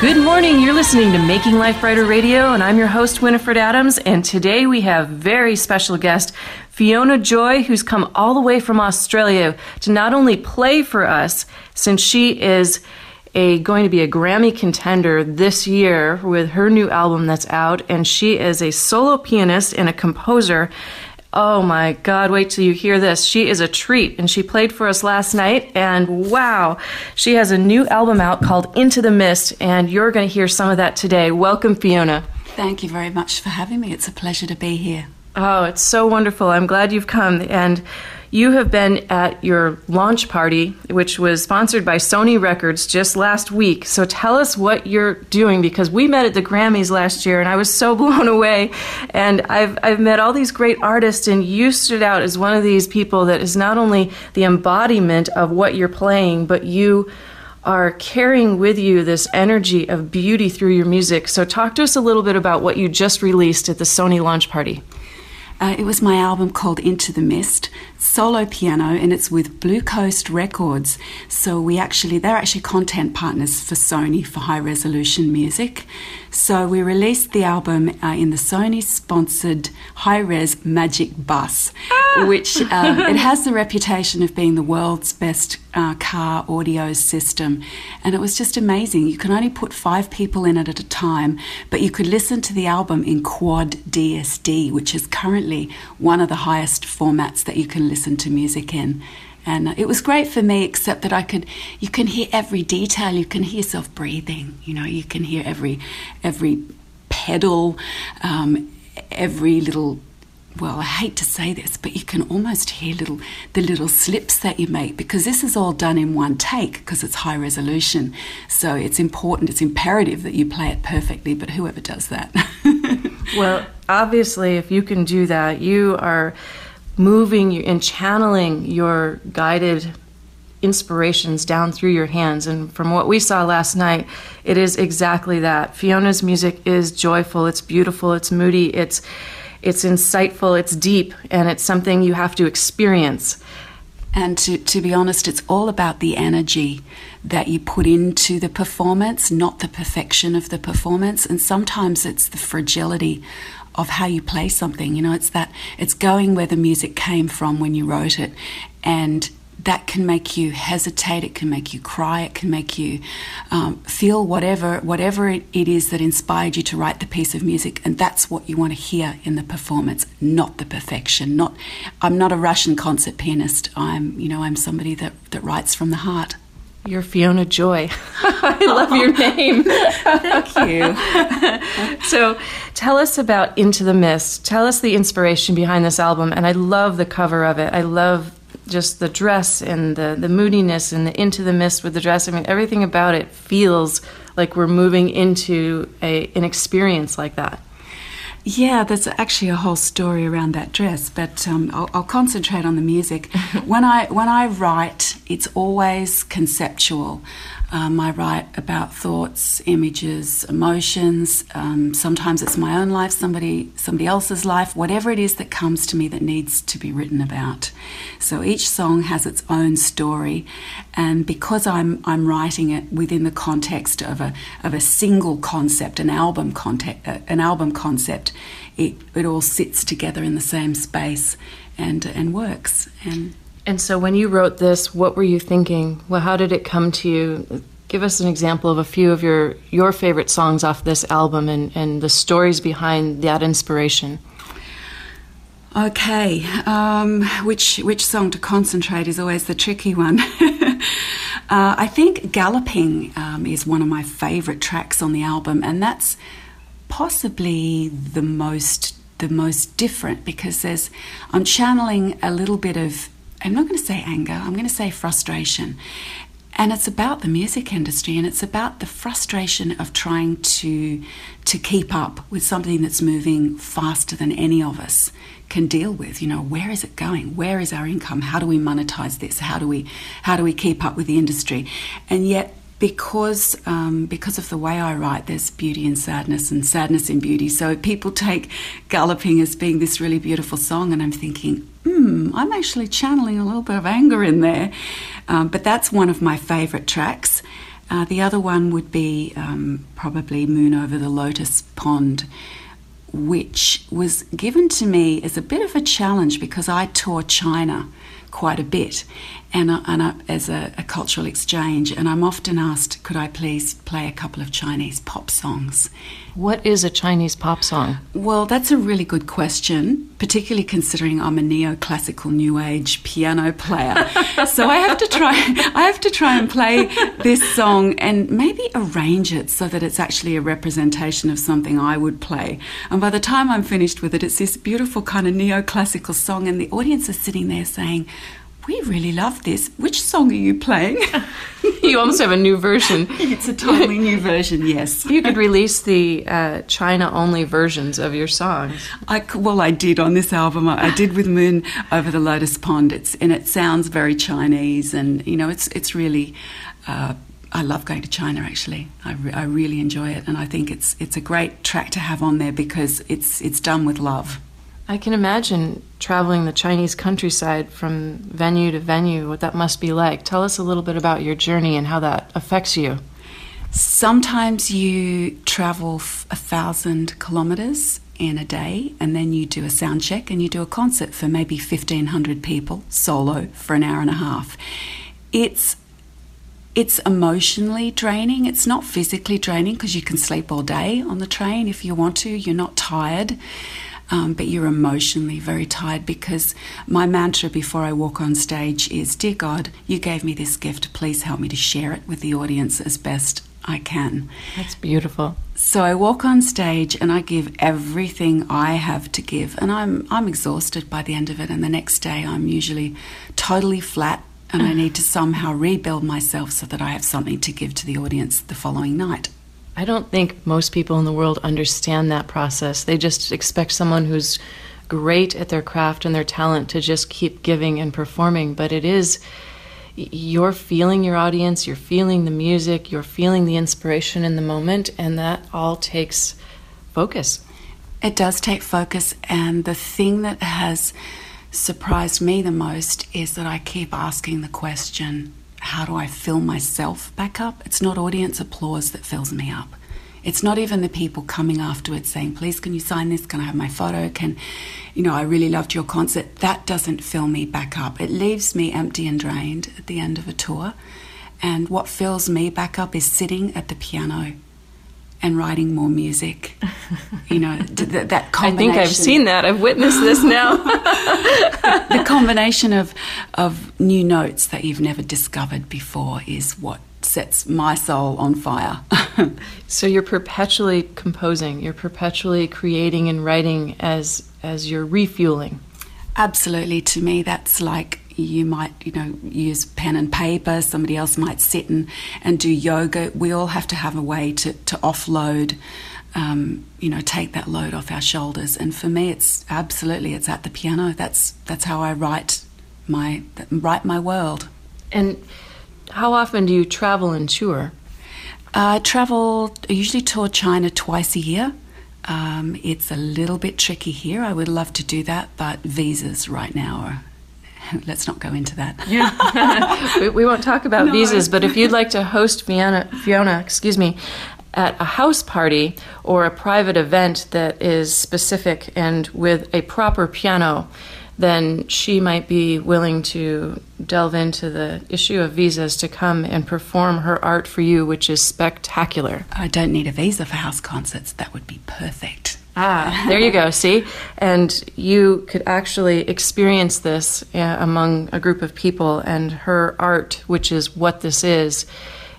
Good morning. You're listening to Making Life Brighter Radio, and I'm your host, Winifred Adams. And today we have very special guest, Fiona Joy, who's come all the way from Australia to not only play for us, since she is a going to be a Grammy contender this year with her new album that's out, and she is a solo pianist and a composer. Oh my God, wait till you hear this. She is a treat, and she played for us last night, and wow, she has a new album out called Into the Mist, and you're going to hear some of that today. Welcome, Fiona. Thank you very much for having me. It's a pleasure to be here. Oh, it's so wonderful. I'm glad you've come. And you have been at your launch party, which was sponsored by Sony Records just last week. So tell us what you're doing because we met at the Grammys last year and I was so blown away. And I've, I've met all these great artists, and you stood out as one of these people that is not only the embodiment of what you're playing, but you are carrying with you this energy of beauty through your music. So, talk to us a little bit about what you just released at the Sony launch party. Uh, it was my album called Into the Mist, solo piano, and it's with Blue Coast Records. So we actually, they're actually content partners for Sony for high resolution music. So we released the album uh, in the Sony sponsored high res Magic Bus! which uh, it has the reputation of being the world's best uh, car audio system. And it was just amazing. You can only put five people in it at a time, but you could listen to the album in quad DSD, which is currently one of the highest formats that you can listen to music in. And it was great for me, except that I could, you can hear every detail. You can hear yourself breathing. You know, you can hear every, every pedal, um, every little. Well, I hate to say this, but you can almost hear little the little slips that you make because this is all done in one take because it's high resolution. So it's important, it's imperative that you play it perfectly. But whoever does that. well, obviously, if you can do that, you are moving and channeling your guided inspirations down through your hands. And from what we saw last night, it is exactly that. Fiona's music is joyful, it's beautiful, it's moody, it's it's insightful, it's deep, and it's something you have to experience. And to, to be honest, it's all about the energy that you put into the performance, not the perfection of the performance. And sometimes it's the fragility of how you play something. You know, it's that it's going where the music came from when you wrote it, and that can make you hesitate. It can make you cry. It can make you um, feel whatever whatever it, it is that inspired you to write the piece of music, and that's what you want to hear in the performance, not the perfection. Not I'm not a Russian concert pianist. I'm you know I'm somebody that that writes from the heart. You're Fiona Joy. I love your name. Thank you. so, tell us about Into the Mist. Tell us the inspiration behind this album. And I love the cover of it. I love just the dress and the, the moodiness and the Into the Mist with the dress. I mean, everything about it feels like we're moving into a, an experience like that. Yeah, there's actually a whole story around that dress, but um, I'll, I'll, concentrate on the music. when I when I write, it's always conceptual. Um, I write about thoughts, images, emotions. Um, sometimes it's my own life, somebody somebody else's life, whatever it is that comes to me that needs to be written about. So each song has its own story, and because I'm I'm writing it within the context of a of a single concept, an album context, uh, an album concept, it it all sits together in the same space and and works and and so, when you wrote this, what were you thinking? Well, how did it come to you? Give us an example of a few of your your favorite songs off this album and, and the stories behind that inspiration. Okay, um, which which song to concentrate is always the tricky one. uh, I think "Galloping" um, is one of my favourite tracks on the album, and that's possibly the most the most different because there's I'm channeling a little bit of I'm not going to say anger, I'm going to say frustration. and it's about the music industry and it's about the frustration of trying to to keep up with something that's moving faster than any of us can deal with. You know where is it going? Where is our income? How do we monetize this? How do we how do we keep up with the industry? And yet because um, because of the way I write, there's beauty in sadness and sadness in beauty. So people take galloping as being this really beautiful song, and I'm thinking, hmm, I'm actually channeling a little bit of anger in there. Um, but that's one of my favourite tracks. Uh, the other one would be um, probably Moon Over the Lotus Pond, which was given to me as a bit of a challenge because I tour China quite a bit and, and as a, a, cultural exchange. And I'm often asked, could I please play a couple of Chinese pop songs? What is a Chinese pop song? Well, that's a really good question, particularly considering I'm a neoclassical new age piano player. so I have to try I have to try and play this song and maybe arrange it so that it's actually a representation of something I would play. And by the time I'm finished with it, it's this beautiful kind of neoclassical song and the audience is sitting there saying, we really love this. Which song are you playing? you almost have a new version. it's a totally new version, yes. You could release the uh, China only versions of your songs. I, well, I did on this album. I did with Moon Over the Lotus Pond. It's, and it sounds very Chinese, and, you know, it's, it's really. Uh, I love going to China. Actually, I, re- I really enjoy it, and I think it's it's a great track to have on there because it's it's done with love. I can imagine traveling the Chinese countryside from venue to venue, what that must be like. Tell us a little bit about your journey and how that affects you. Sometimes you travel f- a thousand kilometres in a day and then you do a sound check and you do a concert for maybe 1500 people solo for an hour and a half. It's it's emotionally draining. It's not physically draining because you can sleep all day on the train if you want to. You're not tired um, but you're emotionally very tired because my mantra before I walk on stage is Dear God, you gave me this gift. Please help me to share it with the audience as best I can. That's beautiful. So I walk on stage and I give everything I have to give, and I'm I'm exhausted by the end of it. And the next day, I'm usually totally flat, and I need to somehow rebuild myself so that I have something to give to the audience the following night. I don't think most people in the world understand that process. They just expect someone who's great at their craft and their talent to just keep giving and performing. But it is, you're feeling your audience, you're feeling the music, you're feeling the inspiration in the moment, and that all takes focus. It does take focus. And the thing that has surprised me the most is that I keep asking the question how do I fill myself back up? It's not audience applause that fills me up. It's not even the people coming afterwards saying, please, can you sign this? Can I have my photo? Can, you know, I really loved your concert. That doesn't fill me back up. It leaves me empty and drained at the end of a tour. And what fills me back up is sitting at the piano and writing more music. You know, th- that combination. I think I've seen that. I've witnessed this now. the combination of of new notes that you've never discovered before is what sets my soul on fire. so you're perpetually composing. You're perpetually creating and writing as as you're refueling. Absolutely. To me, that's like you might, you know, use pen and paper. Somebody else might sit and, and do yoga. We all have to have a way to, to offload, um, you know, take that load off our shoulders. And for me, it's absolutely it's at the piano. That's that's how I write my write my world. And how often do you travel and tour? I travel. I usually tour China twice a year. Um, it's a little bit tricky here. I would love to do that, but visas right now are let's not go into that. Yeah, we, we, won't talk about no. visas. But if you'd like to host Fiona, Fiona, excuse me, at a house party or a private event that is specific and with a proper piano, then she might be willing to delve into the issue of visas to come and perform her art for you, which is spectacular. I don't need a visa for house concerts. That would be perfect. Ah, there you go. See? And you could actually experience this uh, among a group of people, and her art, which is what this is,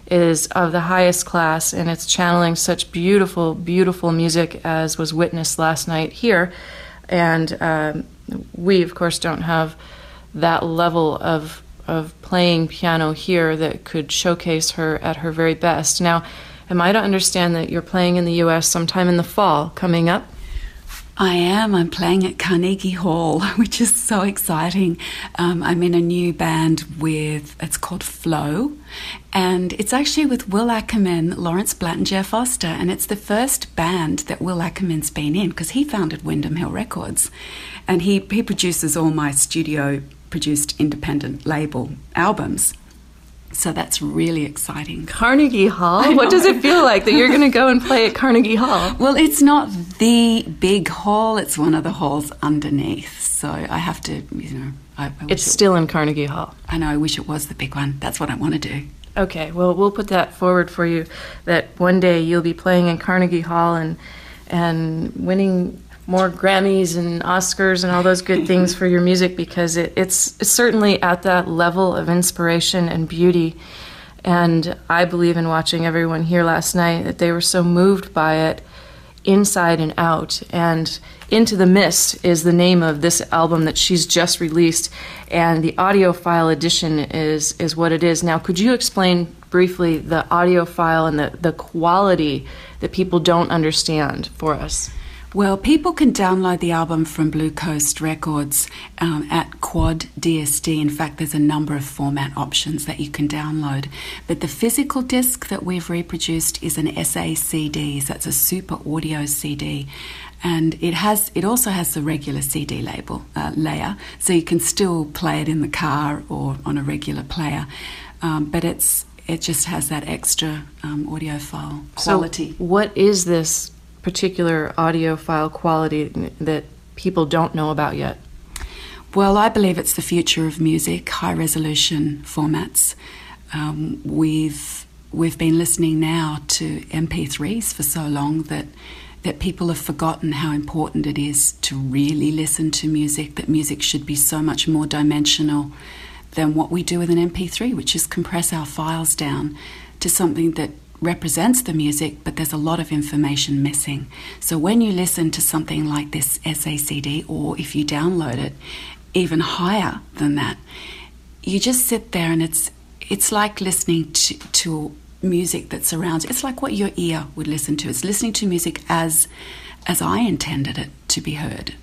is of the highest class, and it's channeling such beautiful, beautiful music as was witnessed last night here. And um, we, of course, don't have that level of of playing piano here that could showcase her at her very best. Now, am I to understand that you're playing in the U.S. sometime in the fall coming up? I am. I'm playing at Carnegie Hall, which is so exciting. Um, I'm in a new band with, it's called Flow, and it's actually with Will Ackerman, Lawrence Blatt, and Jeff Oster. And it's the first band that Will Ackerman's been in because he founded Windham Hill Records. And he, he produces all my studio produced independent label albums. So that's really exciting. Carnegie Hall? What does it feel like that you're going to go and play at Carnegie Hall? Well, it's not the big hall, it's one of the halls underneath. So I have to, you know. I, I it's still in Carnegie Hall. I know, I wish it was the big one. That's what I want to do. Okay, well, we'll put that forward for you that one day you'll be playing in Carnegie Hall and and winning more Grammys and Oscars and all those good things for your music because it, it's, it's certainly at that level of inspiration and beauty. And I believe in watching everyone here last night that they were so moved by it inside and out. And Into the Mist is the name of this album that she's just released, and the audiophile edition is, is what it is. Now, could you explain briefly the audiophile and the, the quality that people don't understand for us? Well, people can download the album from Blue Coast Records um, at Quad DSD. In fact, there's a number of format options that you can download. But the physical disc that we've reproduced is an SACD, so it's a super audio CD. And it has, it also has the regular CD label uh, layer, so you can still play it in the car or on a regular player. Um, but it's it just has that extra um, file quality. So what is this particular audio file quality that people don't know about yet? Well, I believe it's the future of music, high resolution formats. Um, we've we've been listening now to MP3s for so long that that people have forgotten how important it is to really listen to music. That music should be so much more dimensional than what we do with an MP3, which is compress our files down to something that represents the music, but there's a lot of information missing. So when you listen to something like this SACD, or if you download it even higher than that, you just sit there and it's it's like listening to, to music that surrounds. It's like what your ear would listen to. It's listening to music as as I intended it to be heard.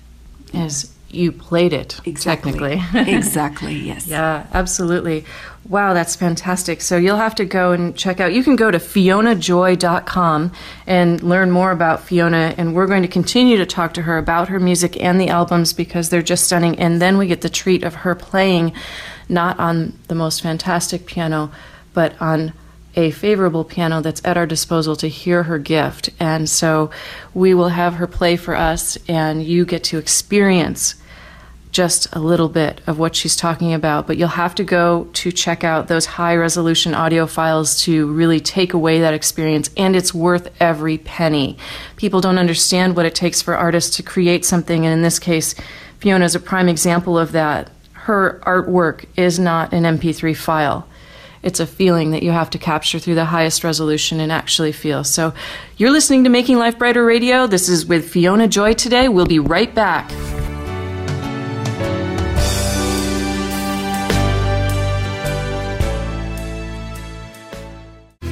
As you played it exactly. technically. exactly, yes. Yeah, absolutely. Wow, that's fantastic. So you'll have to go and check out. You can go to fionajoy.com and learn more about Fiona and we're going to continue to talk to her about her music and the albums because they're just stunning and then we get the treat of her playing not on the most fantastic piano but on a favorable piano that's at our disposal to hear her gift. And so we will have her play for us, and you get to experience just a little bit of what she's talking about. But you'll have to go to check out those high resolution audio files to really take away that experience, and it's worth every penny. People don't understand what it takes for artists to create something, and in this case, Fiona is a prime example of that. Her artwork is not an MP3 file it's a feeling that you have to capture through the highest resolution and actually feel. So you're listening to Making Life Brighter Radio. This is with Fiona Joy today. We'll be right back.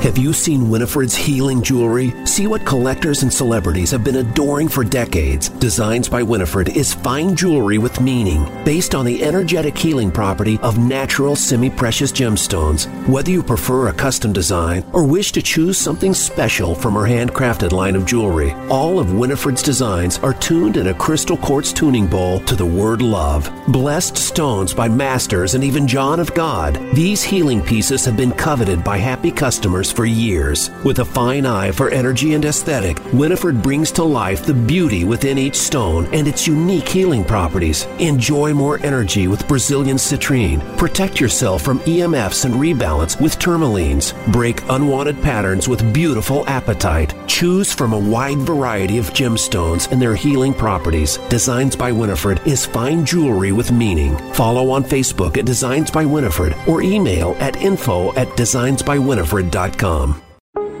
Have you seen Winifred's healing jewelry? See what collectors and celebrities have been adoring for decades. Designs by Winifred is fine jewelry with meaning, based on the energetic healing property of natural semi-precious gemstones. Whether you prefer a custom design or wish to choose something special from her handcrafted line of jewelry, all of Winifred's designs are tuned in a crystal quartz tuning bowl to the word love. Blessed stones by masters and even John of God, these healing pieces have been coveted by happy customers for years. With a fine eye for energy and aesthetic, Winifred brings to life the beauty within each stone and its unique healing properties. Enjoy more energy with Brazilian citrine. Protect yourself from EMFs and rebalance with tourmalines. Break unwanted patterns with beautiful apatite. Choose from a wide variety of gemstones and their healing properties. Designs by Winifred is fine jewelry with meaning. Follow on Facebook at Designs by Winifred or email at info at designsbywinifred.com com.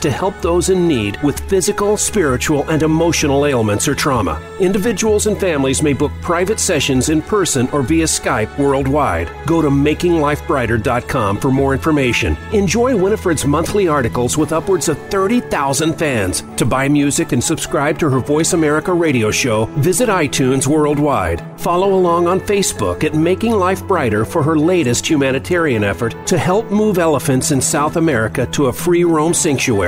to help those in need with physical, spiritual, and emotional ailments or trauma. Individuals and families may book private sessions in person or via Skype worldwide. Go to makinglifebrighter.com for more information. Enjoy Winifred's monthly articles with upwards of 30,000 fans. To buy music and subscribe to her Voice America radio show, visit iTunes worldwide. Follow along on Facebook at Making Life Brighter for her latest humanitarian effort to help move elephants in South America to a free roam sanctuary.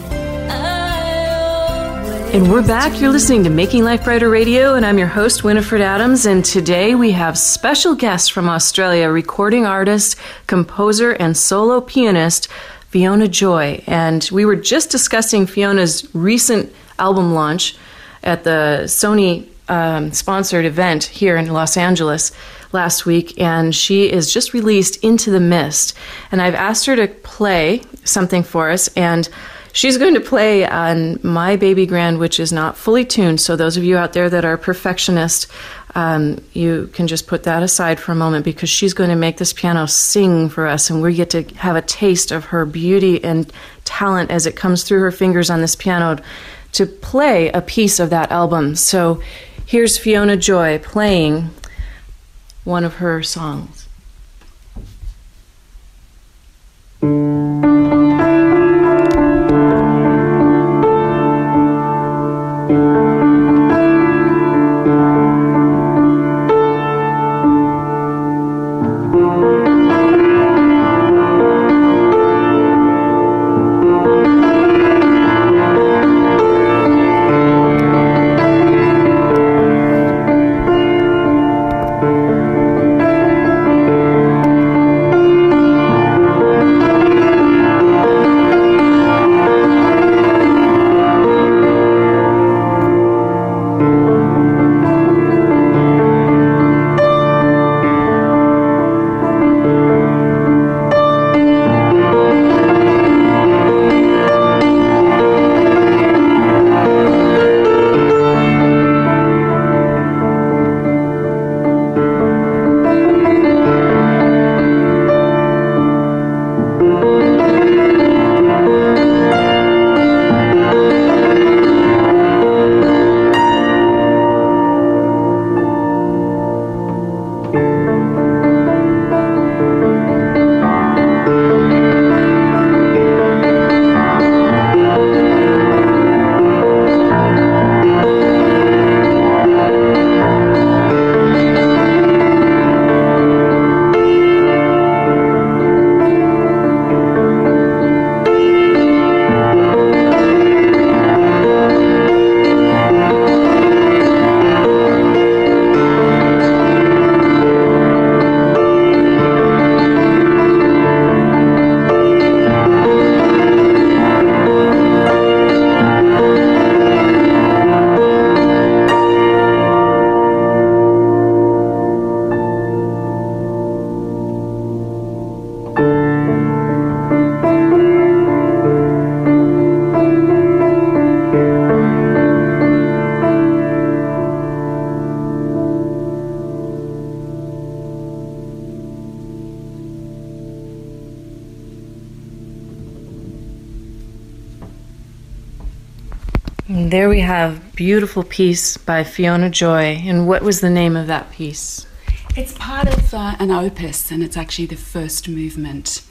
And we're back. You're listening to Making Life Brighter Radio, and I'm your host, Winifred Adams. And today we have special guests from Australia recording artist, composer, and solo pianist, Fiona Joy. And we were just discussing Fiona's recent album launch at the Sony um, sponsored event here in Los Angeles last week, and she is just released Into the Mist. And I've asked her to play something for us, and She's going to play on My Baby Grand, which is not fully tuned. So, those of you out there that are perfectionist, um, you can just put that aside for a moment because she's going to make this piano sing for us, and we get to have a taste of her beauty and talent as it comes through her fingers on this piano to play a piece of that album. So, here's Fiona Joy playing one of her songs. And there we have beautiful piece by Fiona Joy. And what was the name of that piece? It's part of uh, an opus, and it's actually the first movement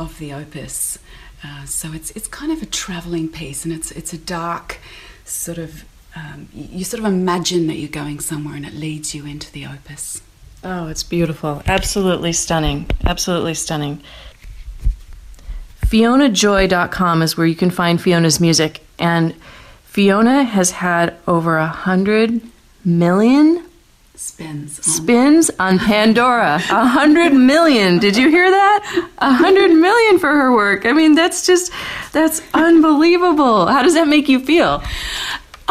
of the opus. Uh, so it's it's kind of a travelling piece, and it's it's a dark sort of um, you sort of imagine that you're going somewhere, and it leads you into the opus. Oh, it's beautiful! Absolutely stunning! Absolutely stunning. FionaJoy.com is where you can find Fiona's music, and Fiona has had over a hundred million spins on. spins on Pandora. A hundred million. Did you hear that? A hundred million for her work. I mean, that's just that's unbelievable. How does that make you feel?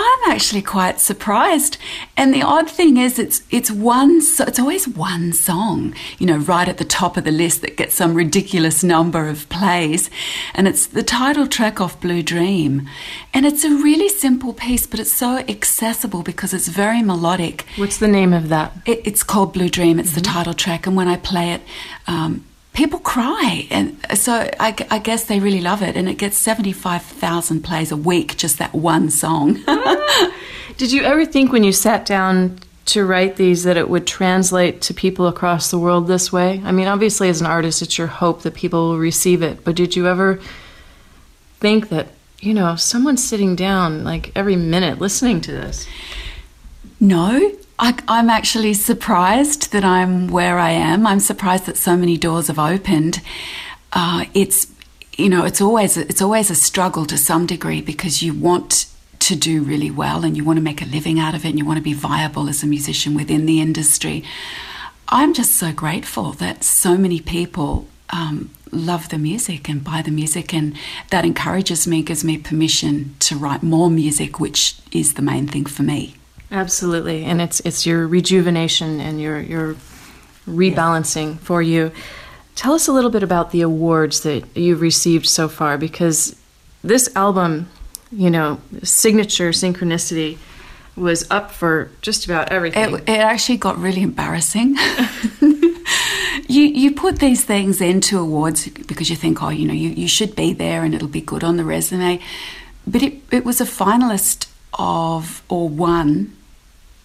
I'm actually quite surprised. And the odd thing is, it's it's one. So it's always one song, you know, right at the top of the list that gets some ridiculous number of plays, and it's the title track off Blue Dream, and it's a really simple piece, but it's so accessible because it's very melodic. What's the name of that? It, it's called Blue Dream. It's the title track, and when I play it. Um, People cry, and so I, I guess they really love it. And it gets seventy-five thousand plays a week, just that one song. Did you ever think when you sat down to write these that it would translate to people across the world this way? I mean, obviously, as an artist, it's your hope that people will receive it, but did you ever think that, you know, someone's sitting down like every minute listening to this? No, I, I'm actually surprised that I'm where I am. I'm surprised that so many doors have opened. Uh, it's you know it's always it's always a struggle to some degree because you want to do really well and you want to make a living out of it and you want to be viable as a musician within the industry. I'm just so grateful that so many people um, love the music and buy the music, and that encourages me, gives me permission to write more music, which is the main thing for me. Absolutely, and it's it's your rejuvenation and your your rebalancing for you. Tell us a little bit about the awards that you've received so far, because this album, you know, signature synchronicity, was up for just about everything. It, it actually got really embarrassing. you you put these things into awards because you think, oh, you know, you, you should be there and it'll be good on the resume. But it, it was a finalist of or won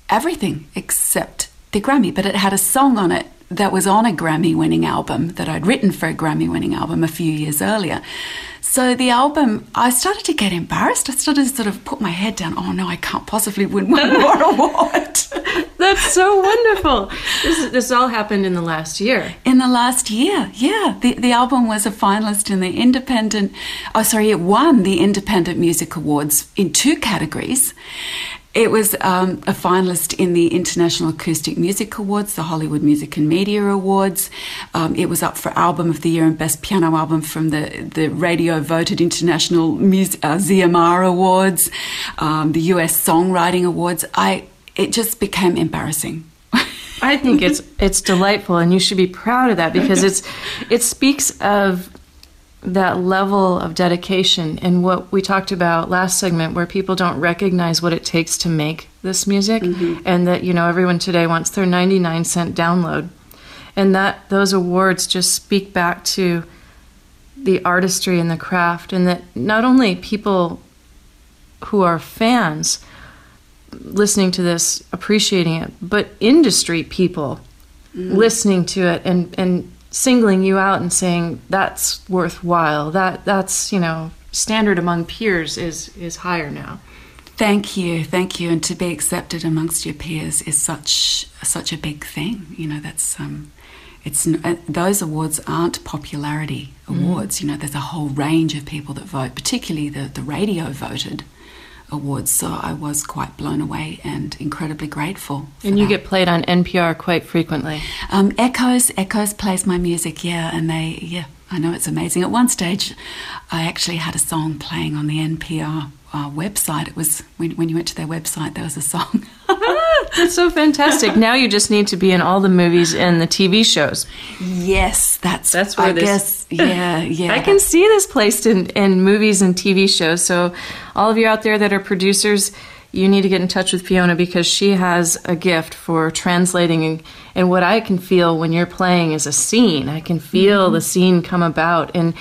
everything except the Grammy, but it had a song on it that was on a Grammy winning album that I'd written for a Grammy winning album a few years earlier. So the album, I started to get embarrassed. I started to sort of put my head down. Oh no, I can't possibly win one more award. That's so wonderful. This, this all happened in the last year. In the last year, yeah. The, the album was a finalist in the Independent, oh, sorry, it won the Independent Music Awards in two categories. It was um, a finalist in the International Acoustic Music Awards, the Hollywood Music and Media Awards. Um, it was up for Album of the Year and Best Piano Album from the, the radio voted International uh, ZMR Awards, um, the US Songwriting Awards. I it just became embarrassing. I think it's it's delightful, and you should be proud of that because it's it speaks of that level of dedication and what we talked about last segment where people don't recognize what it takes to make this music Mm-hmm. and that you know everyone today wants their 99 cent download and that those awards just speak back to the artistry and the craft and that not only people who are fans listening to this appreciating it but industry people listening to it and and singling you out and saying that's worthwhile that that's you know standard among peers is is higher now Thank you, thank you. And to be accepted amongst your peers is such such a big thing. You know, that's um, it's uh, those awards aren't popularity awards. You know, there's a whole range of people that vote, particularly the the radio voted awards. So I was quite blown away and incredibly grateful. and you that. get played on NPR quite frequently Um, Echoes, Echoes plays my music, yeah, and they, yeah, I know it's amazing. At one stage, I actually had a song playing on the NPR uh, website. It was when, when you went to their website, there was a song. that's so fantastic now you just need to be in all the movies and the TV shows yes, that's That's where I this- guess, yeah, yeah. I can see this placed in, in movies and TV shows. So, all of you out there that are producers, you need to get in touch with Fiona because she has a gift for translating. And, and what I can feel when you're playing is a scene. I can feel mm-hmm. the scene come about. And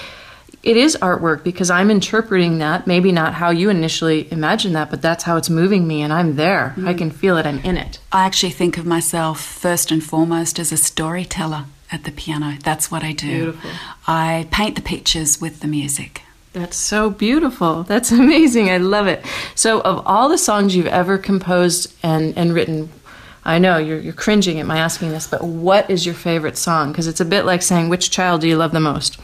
it is artwork because I'm interpreting that, maybe not how you initially imagined that, but that's how it's moving me and I'm there. Mm. I can feel it, I'm in it. I actually think of myself first and foremost as a storyteller at the piano. That's what I do. Beautiful. I paint the pictures with the music. That's so beautiful. That's amazing. I love it. So, of all the songs you've ever composed and, and written, I know you're, you're cringing at my asking this, but what is your favorite song? Because it's a bit like saying, which child do you love the most?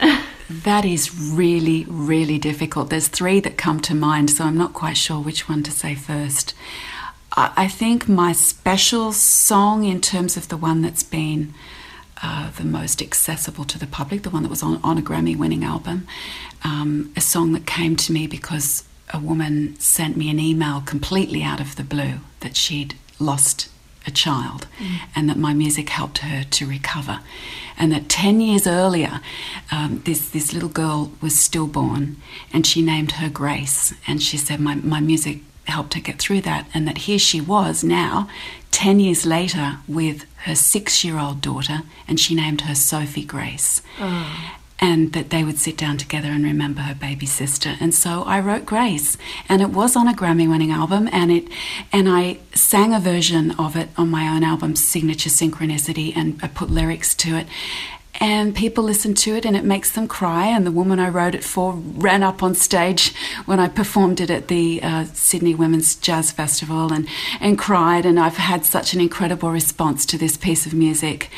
that is really, really difficult. There's three that come to mind, so I'm not quite sure which one to say first. I think my special song, in terms of the one that's been uh, the most accessible to the public, the one that was on, on a Grammy winning album, um, a song that came to me because a woman sent me an email completely out of the blue that she'd lost a child mm. and that my music helped her to recover. And that 10 years earlier, um, this, this little girl was stillborn and she named her Grace. And she said, My, my music helped her get through that. And that here she was now, 10 years later, with her six year old daughter, and she named her Sophie Grace. Oh and that they would sit down together and remember her baby sister. And so I wrote Grace, and it was on a Grammy-winning album, and it, and I sang a version of it on my own album, Signature Synchronicity, and I put lyrics to it. And people listen to it, and it makes them cry. And the woman I wrote it for ran up on stage when I performed it at the uh, Sydney Women's Jazz Festival, and and cried. And I've had such an incredible response to this piece of music,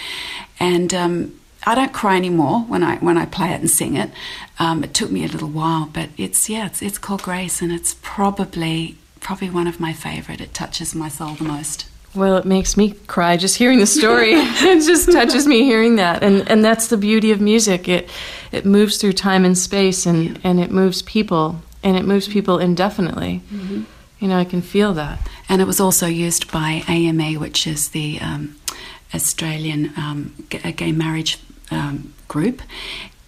and um, I don't cry anymore when I when I play it and sing it. Um, it took me a little while, but it's yeah, it's, it's called Grace, and it's probably probably one of my favorite. It touches my soul the most. Well, it makes me cry just hearing the story. it just touches me hearing that, and and that's the beauty of music. It it moves through time and space, and yeah. and it moves people, and it moves people indefinitely. Mm-hmm. You know, I can feel that. And it was also used by AMA, which is the um, Australian um, gay marriage um, group,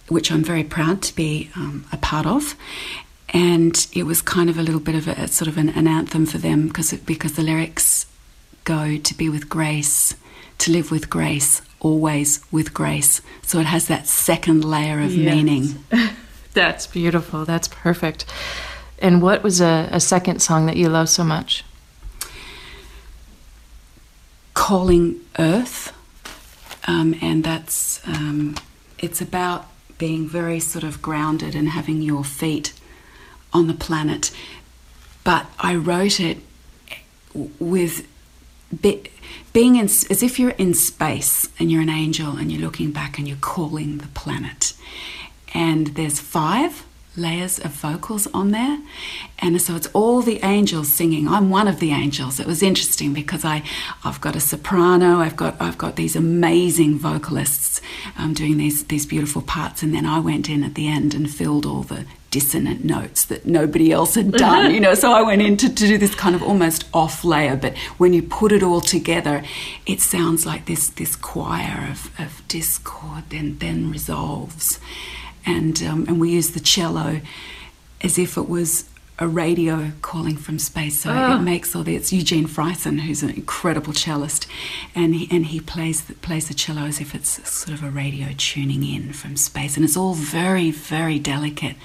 which I'm very proud to be um, a part of. And it was kind of a little bit of a, sort of an, an anthem for them because because the lyrics go to be with grace, to live with grace, always with grace. So it has that second layer of yes. meaning. That's beautiful. That's perfect. And what was a, a second song that you love so much? Calling Earth um, and that's um, it's about being very sort of grounded and having your feet on the planet. But I wrote it with be, being in, as if you're in space and you're an angel and you're looking back and you're calling the planet. And there's five layers of vocals on there. And so it's all the angels singing. I'm one of the angels. It was interesting because I, I've got a soprano, I've got, I've got these amazing vocalists um, doing these, these beautiful parts. And then I went in at the end and filled all the dissonant notes that nobody else had done, you know. So I went in to, to do this kind of almost off layer, but when you put it all together, it sounds like this this choir of, of discord then then resolves and um, and we use the cello as if it was a radio calling from space. So oh. it makes all the. It's Eugene Friesen, who's an incredible cellist, and he, and he plays the, plays the cello as if it's sort of a radio tuning in from space, and it's all very very delicate.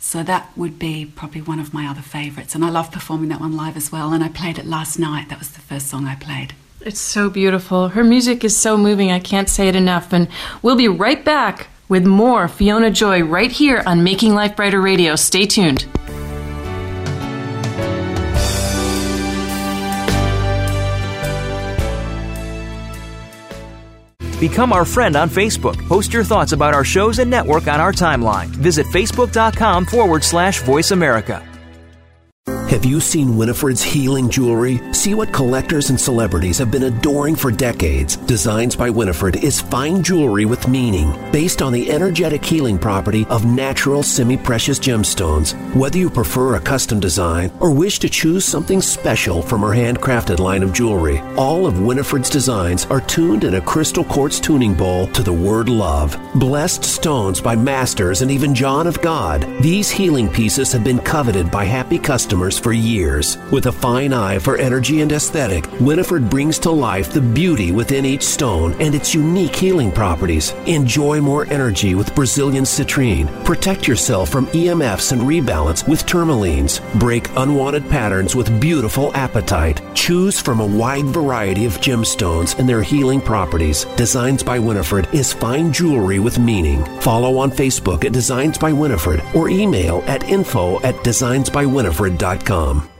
So that would be probably one of my other favourites, and I love performing that one live as well. And I played it last night. That was the first song I played. It's so beautiful. Her music is so moving. I can't say it enough. And we'll be right back with more Fiona Joy right here on Making Life Brighter Radio. Stay tuned. Become our friend on Facebook. Post your thoughts about our shows and network on our timeline. Visit facebook.com forward slash voice America. Have you seen Winifred's healing jewelry? See what collectors and celebrities have been adoring for decades. Designs by Winifred is fine jewelry with meaning, based on the energetic healing property of natural semi precious gemstones. Whether you prefer a custom design or wish to choose something special from her handcrafted line of jewelry, all of Winifred's designs are tuned in a crystal quartz tuning bowl to the word love. Blessed stones by masters and even John of God, these healing pieces have been coveted by happy customers for years. With a fine eye for energy and aesthetic, Winifred brings to life the beauty within each stone and its unique healing properties. Enjoy more energy with Brazilian citrine. Protect yourself from EMFs and rebalance with tourmalines. Break unwanted patterns with beautiful apatite. Choose from a wide variety of gemstones and their healing properties. Designs by Winifred is fine jewelry with meaning. Follow on Facebook at Designs by Winifred or email at info at designsbywinifred.com. Craigslist.com.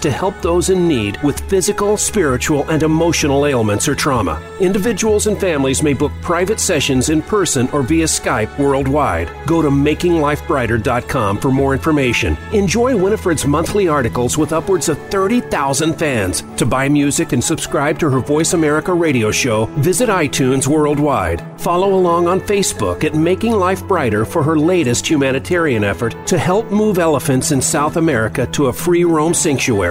to help those in need with physical, spiritual, and emotional ailments or trauma. Individuals and families may book private sessions in person or via Skype worldwide. Go to makinglifebrighter.com for more information. Enjoy Winifred's monthly articles with upwards of 30,000 fans. To buy music and subscribe to her Voice America radio show, visit iTunes worldwide. Follow along on Facebook at Making Life Brighter for her latest humanitarian effort to help move elephants in South America to a free roam sanctuary.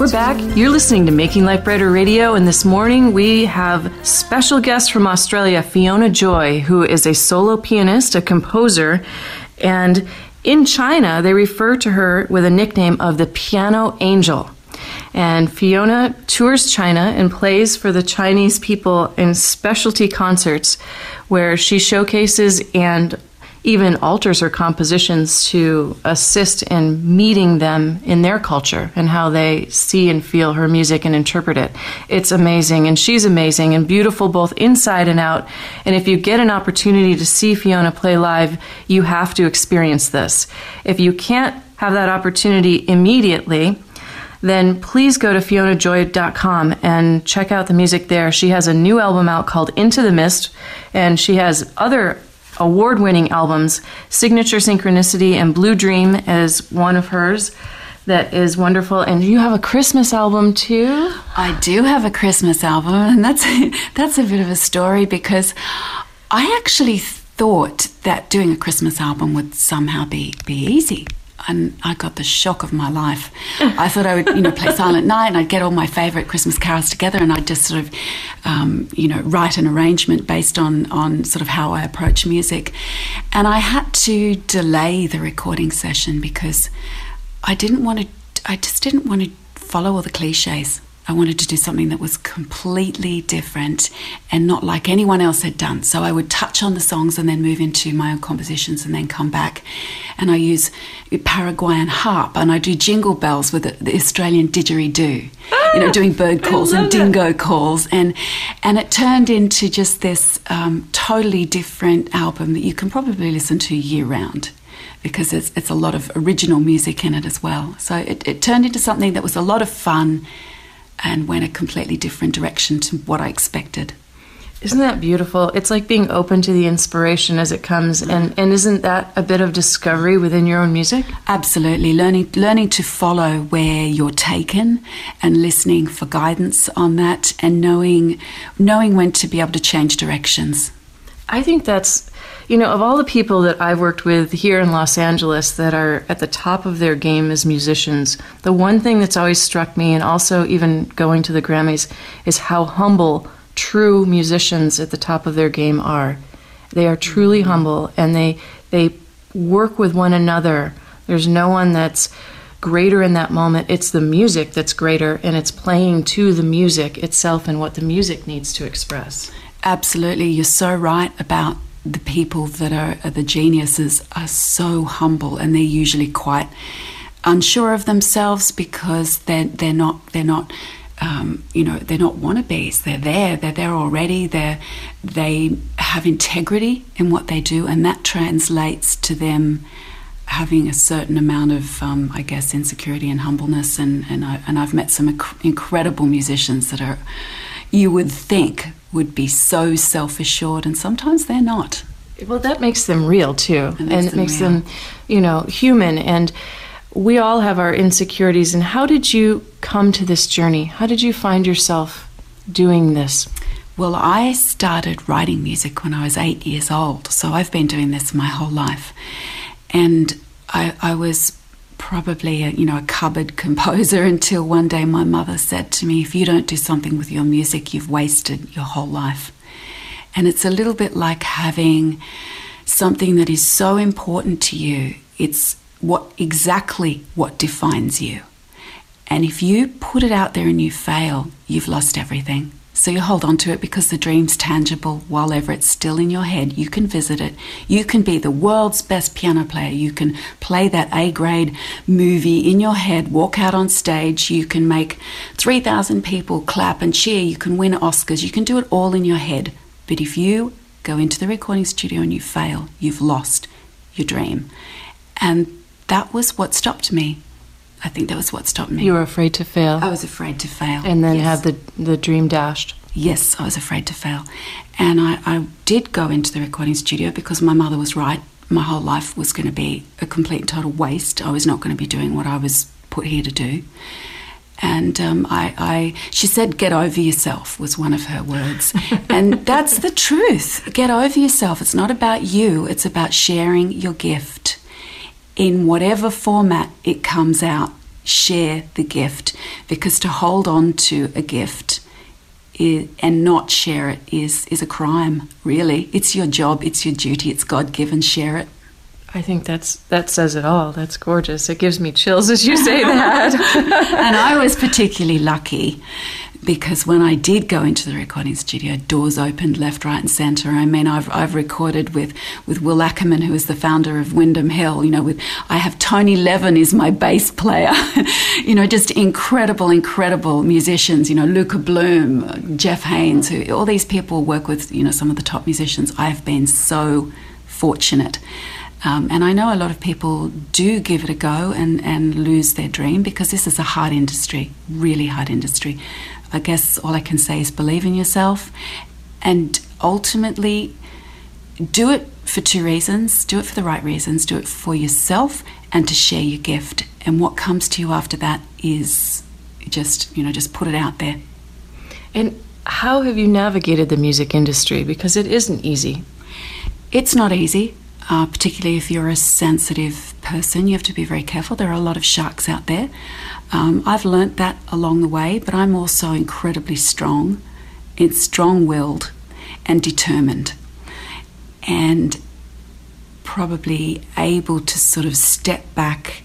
We're back. You're listening to Making Life Brighter Radio, and this morning we have special guest from Australia, Fiona Joy, who is a solo pianist, a composer, and in China they refer to her with a nickname of the Piano Angel. And Fiona tours China and plays for the Chinese people in specialty concerts where she showcases and even alters her compositions to assist in meeting them in their culture and how they see and feel her music and interpret it. It's amazing, and she's amazing and beautiful both inside and out. And if you get an opportunity to see Fiona play live, you have to experience this. If you can't have that opportunity immediately, then please go to fionajoy.com and check out the music there. She has a new album out called Into the Mist, and she has other award winning albums. Signature Synchronicity and Blue Dream is one of hers that is wonderful. And you have a Christmas album too? I do have a Christmas album, and that's that's a bit of a story because I actually thought that doing a Christmas album would somehow be be easy and I got the shock of my life. I thought I would, you know, play Silent Night and I'd get all my favourite Christmas carols together and I'd just sort of, um, you know, write an arrangement based on, on sort of how I approach music. And I had to delay the recording session because I didn't want to, I just didn't want to follow all the cliches. I wanted to do something that was completely different and not like anyone else had done. So I would touch on the songs and then move into my own compositions and then come back. And I use Paraguayan harp and I do jingle bells with the, Australian didgeridoo, ah, you know, doing bird calls and dingo calls. And, and it turned into just this um, totally different album that you can probably listen to year round because it's, it's a lot of original music in it as well. So it, it turned into something that was a lot of fun and went a completely different direction to what I expected. Isn't that beautiful? It's like being open to the inspiration as it comes, and, and isn't that a bit of discovery within your own music? Absolutely, learning learning to follow where you're taken, and listening for guidance on that, and knowing knowing when to be able to change directions. I think that's, you know, of all the people that I've worked with here in Los Angeles that are at the top of their game as musicians, the one thing that's always struck me, and also even going to the Grammys, is how humble true musicians at the top of their game are. They are truly mm-hmm. humble and they they work with one another. There's no one that's greater in that moment. It's the music that's greater and it's playing to the music itself and what the music needs to express. Absolutely. You're so right about the people that are, are the geniuses are so humble and they're usually quite unsure of themselves because they're they're not they're not um, you know, they're not wannabes. They're there. They're there already. They they have integrity in what they do, and that translates to them having a certain amount of, um, I guess, insecurity and humbleness. And and, I, and I've met some inc- incredible musicians that are, you would think would be so self assured, and sometimes they're not. Well, that makes them real too, and, and it makes real. them, you know, human and we all have our insecurities. And how did you come to this journey? How did you find yourself doing this? Well, I started writing music when I was eight years old, so I've been doing this my whole life. And I, I was probably a, you know a cupboard composer until one day my mother said to me, "If you don't do something with your music, you've wasted your whole life." And it's a little bit like having something that is so important to you. It's what exactly what defines you. And if you put it out there and you fail, you've lost everything. So you hold on to it because the dream's tangible while ever it's still in your head. You can visit it. You can be the world's best piano player. You can play that A grade movie in your head, walk out on stage. You can make 3,000 people clap and cheer. You can win Oscars. You can do it all in your head. But if you go into the recording studio and you fail, you've lost your dream. And that was what stopped me. I think that was what stopped me. You were afraid to fail. I was afraid to fail. And then yes. have the, the dream dashed. Yes, I was afraid to fail. And I, I did go into the recording studio because my mother was right. My whole life was going to be a complete and total waste. I was not going to be doing what I was put here to do. And um, I, I, she said, "Get over yourself" was one of her words, and that's the truth. Get over yourself. It's not about you. It's about sharing your gift in whatever format it comes out, share the gift because to hold on to a gift is, and not share it is is a crime. Really, it's your job, it's your duty, it's God given. Share it. I think that's that says it all. That's gorgeous. It gives me chills as you say that. and I was particularly lucky because when I did go into the recording studio, doors opened left, right, and centre. I mean, I've, I've recorded with, with Will Ackerman, who is the founder of Windham Hill. You know, with I have Tony Levin is my bass player. you know, just incredible, incredible musicians. You know, Luka Bloom, Jeff Haynes, who all these people work with. You know, some of the top musicians. I have been so fortunate. Um, and I know a lot of people do give it a go and, and lose their dream because this is a hard industry, really hard industry. I guess all I can say is believe in yourself and ultimately do it for two reasons do it for the right reasons, do it for yourself and to share your gift. And what comes to you after that is just, you know, just put it out there. And how have you navigated the music industry? Because it isn't easy. It's not easy, uh, particularly if you're a sensitive person. You have to be very careful. There are a lot of sharks out there. Um, I've learnt that along the way, but I'm also incredibly strong, it's strong-willed, and determined, and probably able to sort of step back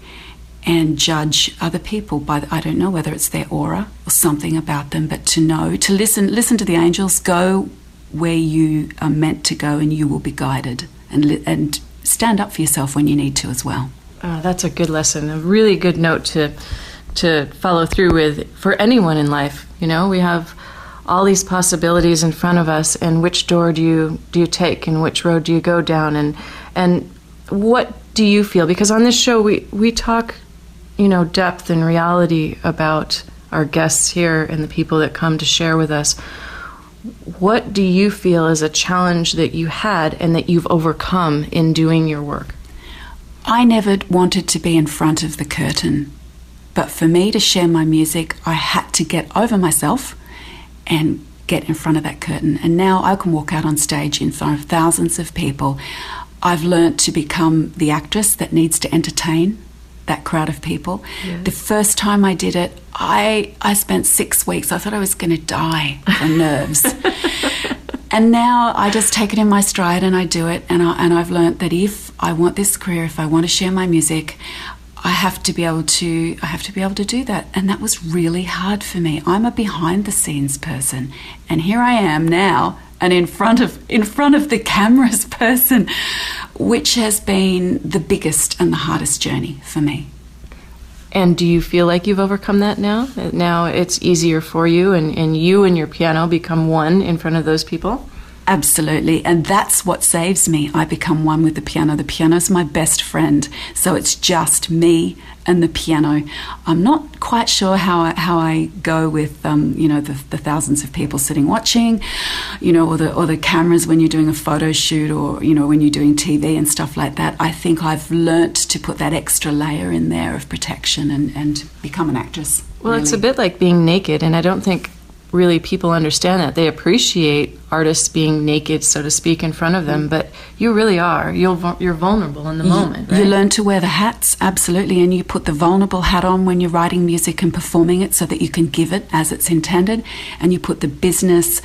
and judge other people by the, I don't know whether it's their aura or something about them, but to know to listen listen to the angels, go where you are meant to go, and you will be guided, and and stand up for yourself when you need to as well. Oh, that's a good lesson, a really good note to to follow through with for anyone in life. You know, we have all these possibilities in front of us, and which door do you do you take, and which road do you go down, and and what do you feel? Because on this show, we we talk, you know, depth and reality about our guests here and the people that come to share with us. what do you feel is a challenge that you had and that you've overcome in doing your work? I never wanted to be in front of the curtain. But for me to share my music, I had to get over myself and get in front of that curtain. And now I can walk out on stage in front of thousands of people. I've learnt to become the actress that needs to entertain that crowd of people. Yes. The first time I did it, I I spent six weeks. I thought I was going to die from nerves. and now I just take it in my stride and I do it. And I, and I've learnt that if I want this career, if I want to share my music, I have to be able to I have to be able to do that and that was really hard for me. I'm a behind the scenes person and here I am now and in front of in front of the cameras person which has been the biggest and the hardest journey for me. And do you feel like you've overcome that now? Now it's easier for you and, and you and your piano become one in front of those people? Absolutely. And that's what saves me. I become one with the piano. The piano's my best friend. So it's just me and the piano. I'm not quite sure how I, how I go with, um, you know, the, the, thousands of people sitting watching, you know, or the, or the cameras when you're doing a photo shoot or, you know, when you're doing TV and stuff like that. I think I've learnt to put that extra layer in there of protection and, and become an actress. Well, really. it's a bit like being naked. And I don't think really people understand that. They appreciate artists being naked, so to speak, in front of them, mm. but you really are. You're, you're vulnerable in the you, moment. Right? You learn to wear the hats, absolutely, and you put the vulnerable hat on when you're writing music and performing it so that you can give it as it's intended, and you put the business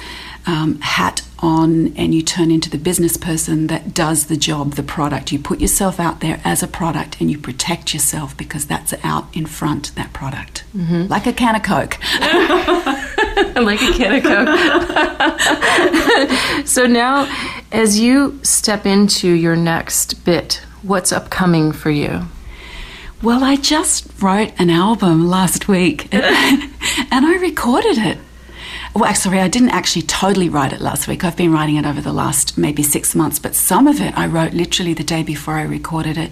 um, hat on and you turn into the business person that does the job, the product. You put yourself out there as a product and you protect yourself because that's out in front, that product. Mm-hmm. Like a can of Coke. like a can of Coke. so now, as you step into your next bit, what's upcoming for you? Well, I just wrote an album last week and I recorded it well, sorry, I didn't actually totally write it last week. I've been writing it over the last maybe six months, but some of it I wrote literally the day before I recorded it.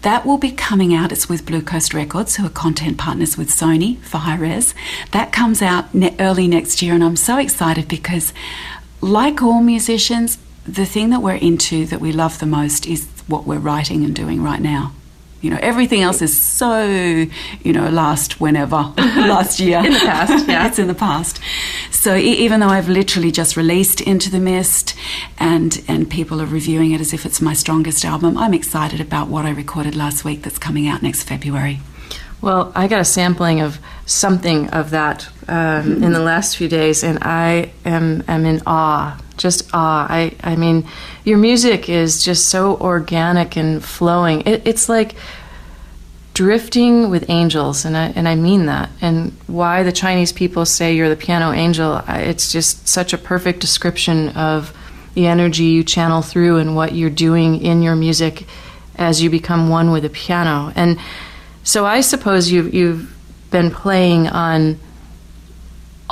That will be coming out. It's with Blue Coast Records, who are content partners with Sony for high res. That comes out ne- early next year, and I'm so excited because, like all musicians, the thing that we're into that we love the most is what we're writing and doing right now. You know, everything else is so, you know, last whenever, last year. in the past, yeah. it's in the past. So even though I've literally just released Into the Mist and, and people are reviewing it as if it's my strongest album, I'm excited about what I recorded last week that's coming out next February. Well, I got a sampling of something of that um, in the last few days, and I am, am in awe just awe. I, I mean, your music is just so organic and flowing. It, it's like drifting with angels, and I, and I mean that. And why the Chinese people say you're the piano angel, it's just such a perfect description of the energy you channel through and what you're doing in your music as you become one with the piano. And so I suppose you've, you've been playing on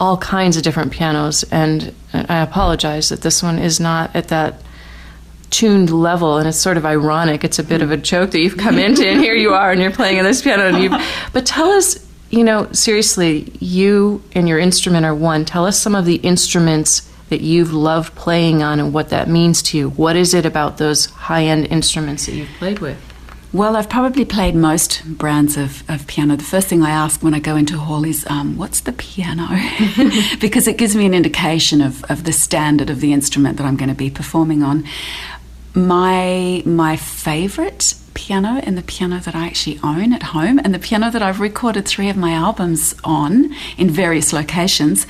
all kinds of different pianos, and I apologize that this one is not at that tuned level, and it's sort of ironic. It's a bit of a joke that you've come into, and here you are, and you're playing on this piano. And you, but tell us, you know, seriously, you and your instrument are one. Tell us some of the instruments that you've loved playing on and what that means to you. What is it about those high end instruments that you've played with? Well, I've probably played most brands of, of piano. The first thing I ask when I go into a hall is, um, what's the piano? because it gives me an indication of, of the standard of the instrument that I'm going to be performing on. My, my favourite piano and the piano that I actually own at home and the piano that I've recorded three of my albums on in various locations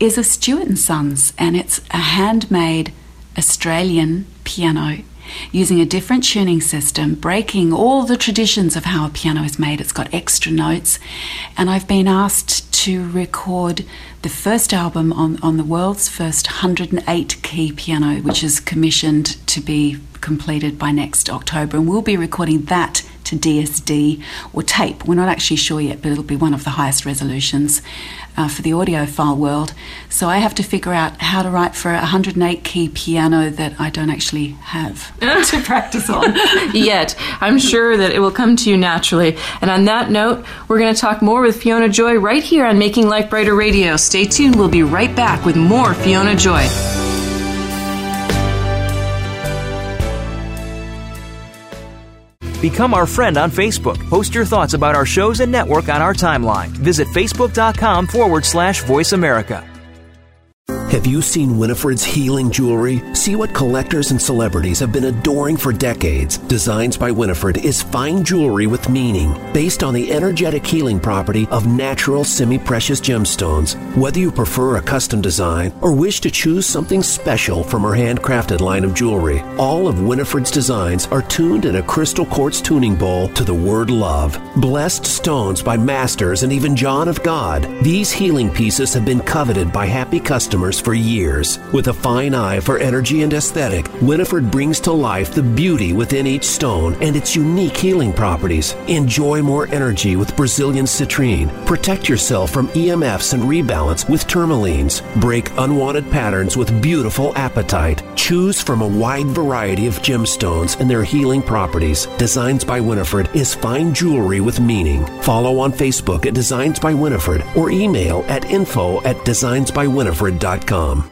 is a Stuart and Sons and it's a handmade Australian piano using a different tuning system, breaking all the traditions of how a piano is made. It's got extra notes. And I've been asked to record the first album on, on the world's first 108 key piano, which is commissioned to be completed by next October. And we'll be recording that to DSD or tape. We're not actually sure yet, but it'll be one of the highest resolutions uh, for the audiophile world. So I have to figure out how to write for a 108 key piano that I don't actually have to practice on. Yet. I'm sure that it will come to you naturally. And on that note, we're going to talk more with Fiona Joy right here on Making Life Brighter Radio. Stay tuned. We'll be right back with more Fiona Joy. Become our friend on Facebook. Post your thoughts about our shows and network on our timeline. Visit facebook.com forward slash voice America. Have you seen Winifred's healing jewelry? See what collectors and celebrities have been adoring for decades. Designs by Winifred is fine jewelry with meaning, based on the energetic healing property of natural semi precious gemstones. Whether you prefer a custom design or wish to choose something special from her handcrafted line of jewelry, all of Winifred's designs are tuned in a crystal quartz tuning bowl to the word love. Blessed stones by masters and even John of God, these healing pieces have been coveted by happy customers for years. With a fine eye for energy and aesthetic, Winifred brings to life the beauty within each stone and its unique healing properties. Enjoy more energy with Brazilian citrine. Protect yourself from EMFs and rebalance with tourmalines. Break unwanted patterns with beautiful apatite. Choose from a wide variety of gemstones and their healing properties. Designs by Winifred is fine jewelry with meaning. Follow on Facebook at Designs by Winifred or email at info at designsbywinifred.com. Cardinals.com.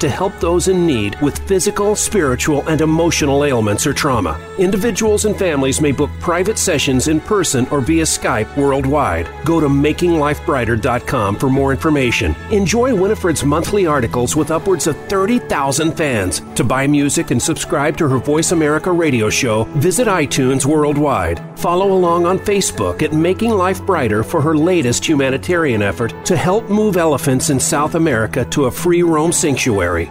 to help those in need with physical, spiritual, and emotional ailments or trauma. Individuals and families may book private sessions in person or via Skype worldwide. Go to makinglifebrighter.com for more information. Enjoy Winifred's monthly articles with upwards of 30,000 fans. To buy music and subscribe to her Voice America radio show, visit iTunes worldwide. Follow along on Facebook at Making Life Brighter for her latest humanitarian effort to help move elephants in South America to a free roam sanctuary.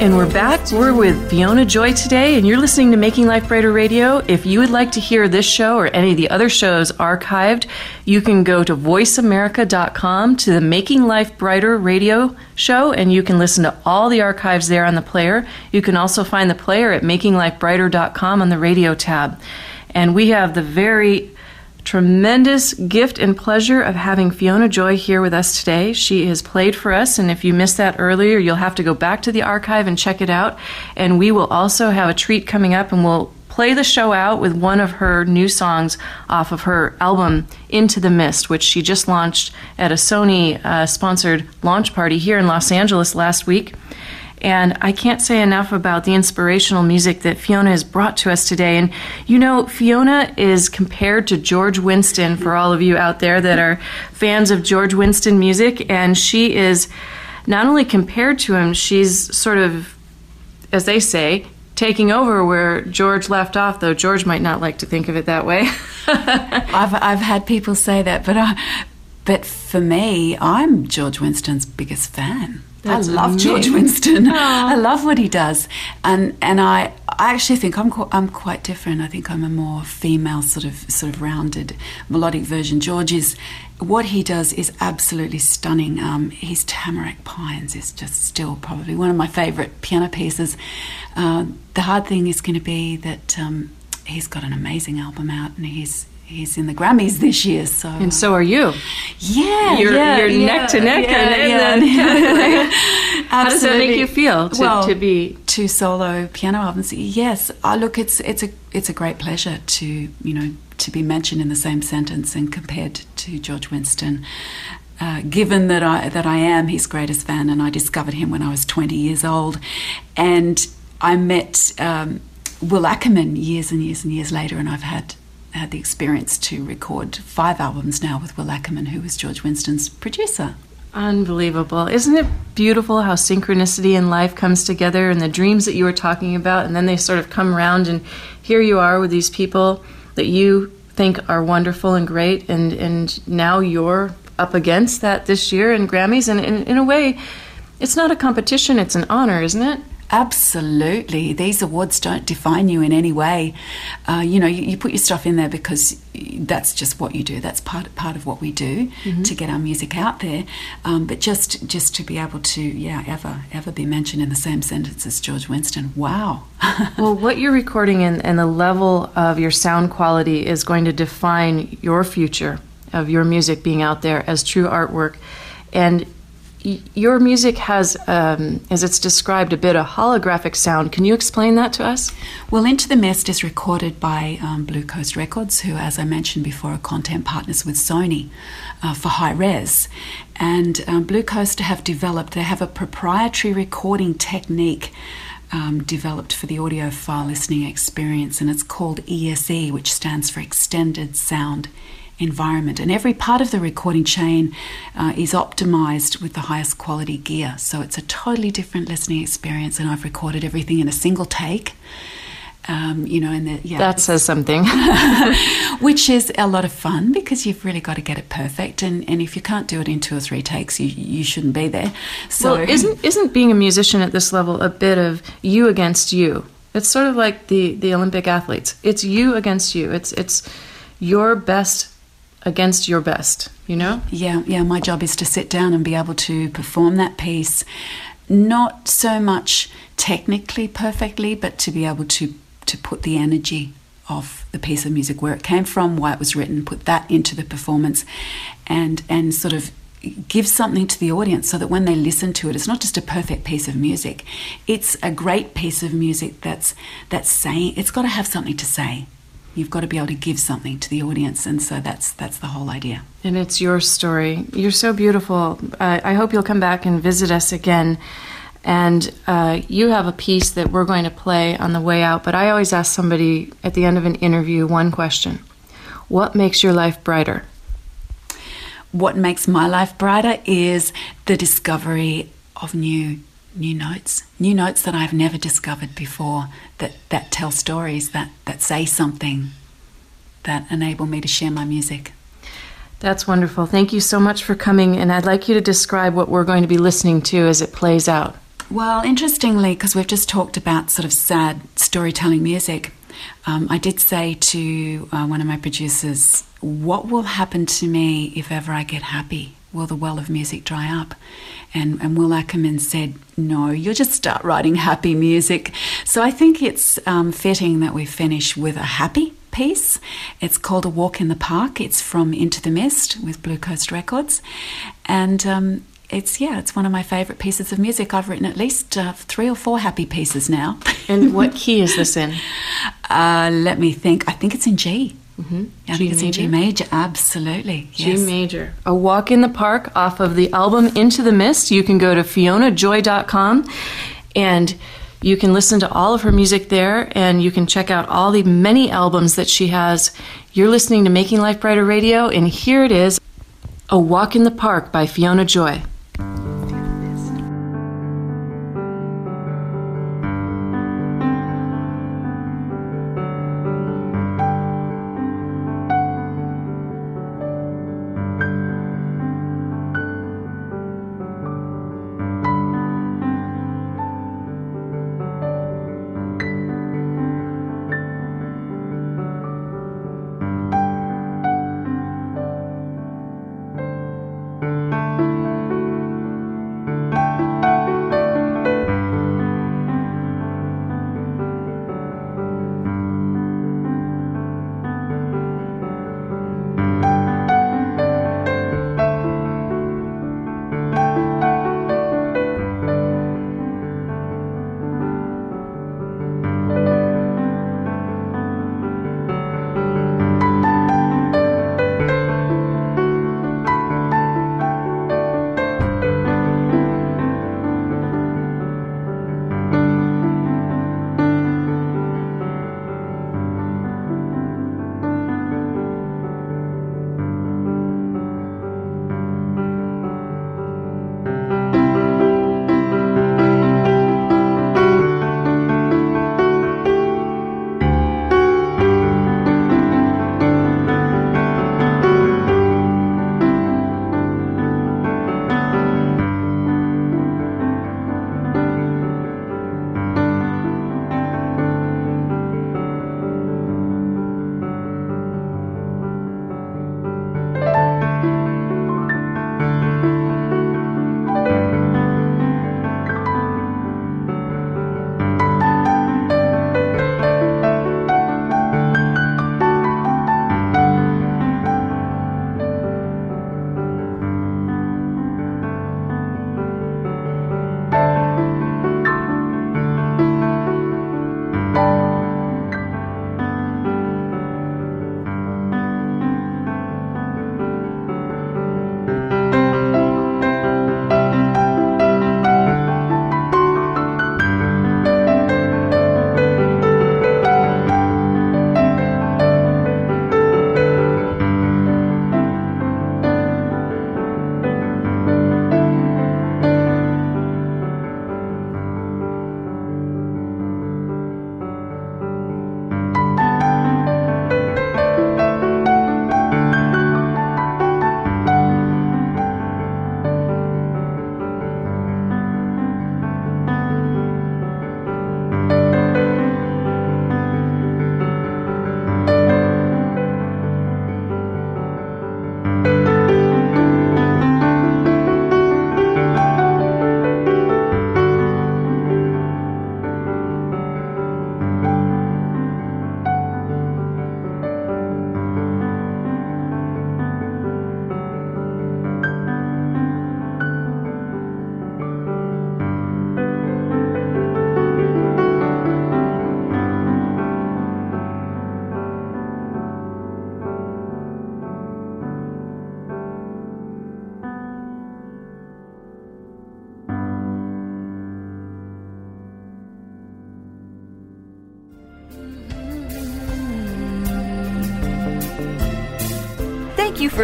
And we're back. We're with Fiona Joy today, and you're listening to Making Life Brighter Radio. If you would like to hear this show or any of the other shows archived, you can go to voiceamerica.com to the Making Life Brighter radio show, and you can listen to all the archives there on the player. You can also find the player at makinglifebrighter.com on the radio tab. And we have the very tremendous gift and pleasure of having Fiona Joy here with us today. She has played for us, and if you missed that earlier, you'll have to go back to the archive and check it out. And we will also have a treat coming up, and we'll play the show out with one of her new songs off of her album Into the Mist, which she just launched at a Sony uh, sponsored launch party here in Los Angeles last week. And I can't say enough about the inspirational music that Fiona has brought to us today. And you know, Fiona is compared to George Winston for all of you out there that are fans of George Winston music. And she is not only compared to him, she's sort of, as they say, taking over where George left off, though George might not like to think of it that way. I've, I've had people say that, but, I, but for me, I'm George Winston's biggest fan. That's I love amazing. George Winston. I love what he does, and and I I actually think I'm I'm quite different. I think I'm a more female sort of sort of rounded melodic version. George is what he does is absolutely stunning. Um, his Tamarack Pines is just still probably one of my favourite piano pieces. Uh, the hard thing is going to be that um, he's got an amazing album out, and he's he's in the Grammys this year. So and so are you. Yeah, you're, yeah, you're yeah, neck to neck. Yeah, and, yeah. How does that make you feel to, well, to be two solo piano albums? Yes, I look. It's it's a it's a great pleasure to you know to be mentioned in the same sentence and compared to George Winston. Uh, given that I that I am his greatest fan, and I discovered him when I was 20 years old, and I met um, Will Ackerman years and years and years later, and I've had had the experience to record five albums now with Will Ackerman, who was George Winston's producer. Unbelievable. Isn't it beautiful how synchronicity in life comes together and the dreams that you were talking about, and then they sort of come around, and here you are with these people that you think are wonderful and great, and, and now you're up against that this year in Grammys, and in, in a way, it's not a competition, it's an honor, isn't it? Absolutely. These awards don't define you in any way. Uh, you know, you, you, put your stuff in there because that's just what you do. That's part part of what we do mm-hmm. to get our music out there. Um, but just just to be able to, yeah, ever ever be mentioned in the same sentence as George Winston. Wow. well, what you're recording and, and the level of your sound quality is going to define your future of your music being out there as true artwork. And your music has, um, as it's described, a bit of holographic sound. Can you explain that to us? Well, Into the Mist is recorded by um, Blue Coast Records, who, as I mentioned before, are content partners with Sony uh, for high res. And um, Blue Coast have developed, they have a proprietary recording technique. Um, developed for the audiophile listening experience, and it's called ESE, which stands for Extended Sound environment. And every part of the recording chain uh, is optimized with the highest quality gear. So it's a totally different listening experience. And I've recorded everything in a single take. Um, you know, and the, yeah, that says something, which is a lot of fun because you've really got to get it perfect, and, and if you can't do it in two or three takes, you you shouldn't be there. So, well, isn't isn't being a musician at this level a bit of you against you? It's sort of like the the Olympic athletes. It's you against you. It's it's your best against your best, you know? Yeah, yeah. My job is to sit down and be able to perform that piece, not so much technically perfectly, but to be able to to put the energy of the piece of music where it came from, why it was written, put that into the performance, and and sort of give something to the audience so that when they listen to it, it's not just a perfect piece of music. It's a great piece of music that's that's saying it's got to have something to say you've got to be able to give something to the audience and so that's that's the whole idea. And it's your story. You're so beautiful. Uh, i hope you'll come back and visit us again. And uh, you have a piece that we're going to play on the way out but i always ask somebody at the end of an interview one question. What makes your life brighter? What makes my life brighter is the discovery of new new notes, new notes that I've never discovered before that, that tell stories, that, that say something, that enable me to share my music. That's wonderful. Thank you so much for coming, and I'd like you to describe what we're going to be listening to as it plays out. Well, interestingly, because we've just talked about sort of sad storytelling music, um, I did say to uh, one of my producers, What will happen to me if ever I get happy? Will the well of music dry up? And, and Will Ackerman said, No, you'll just start writing happy music. So I think it's um, fitting that we finish with a happy piece. It's called A Walk in the Park. It's from Into the Mist with Blue Coast Records. And um, it's, yeah, it's one of my favourite pieces of music. I've written at least uh, three or four happy pieces now. and what key is this in? Uh, let me think. I think it's in G. Mm-hmm. I think it's major? in G major, absolutely. G major. A Walk in the Park off of the album Into the Mist. You can go to fionajoy.com and you can listen to all of her music there and you can check out all the many albums that she has. You're listening to Making Life Brighter Radio, and here it is A Walk in the Park by Fiona Joy.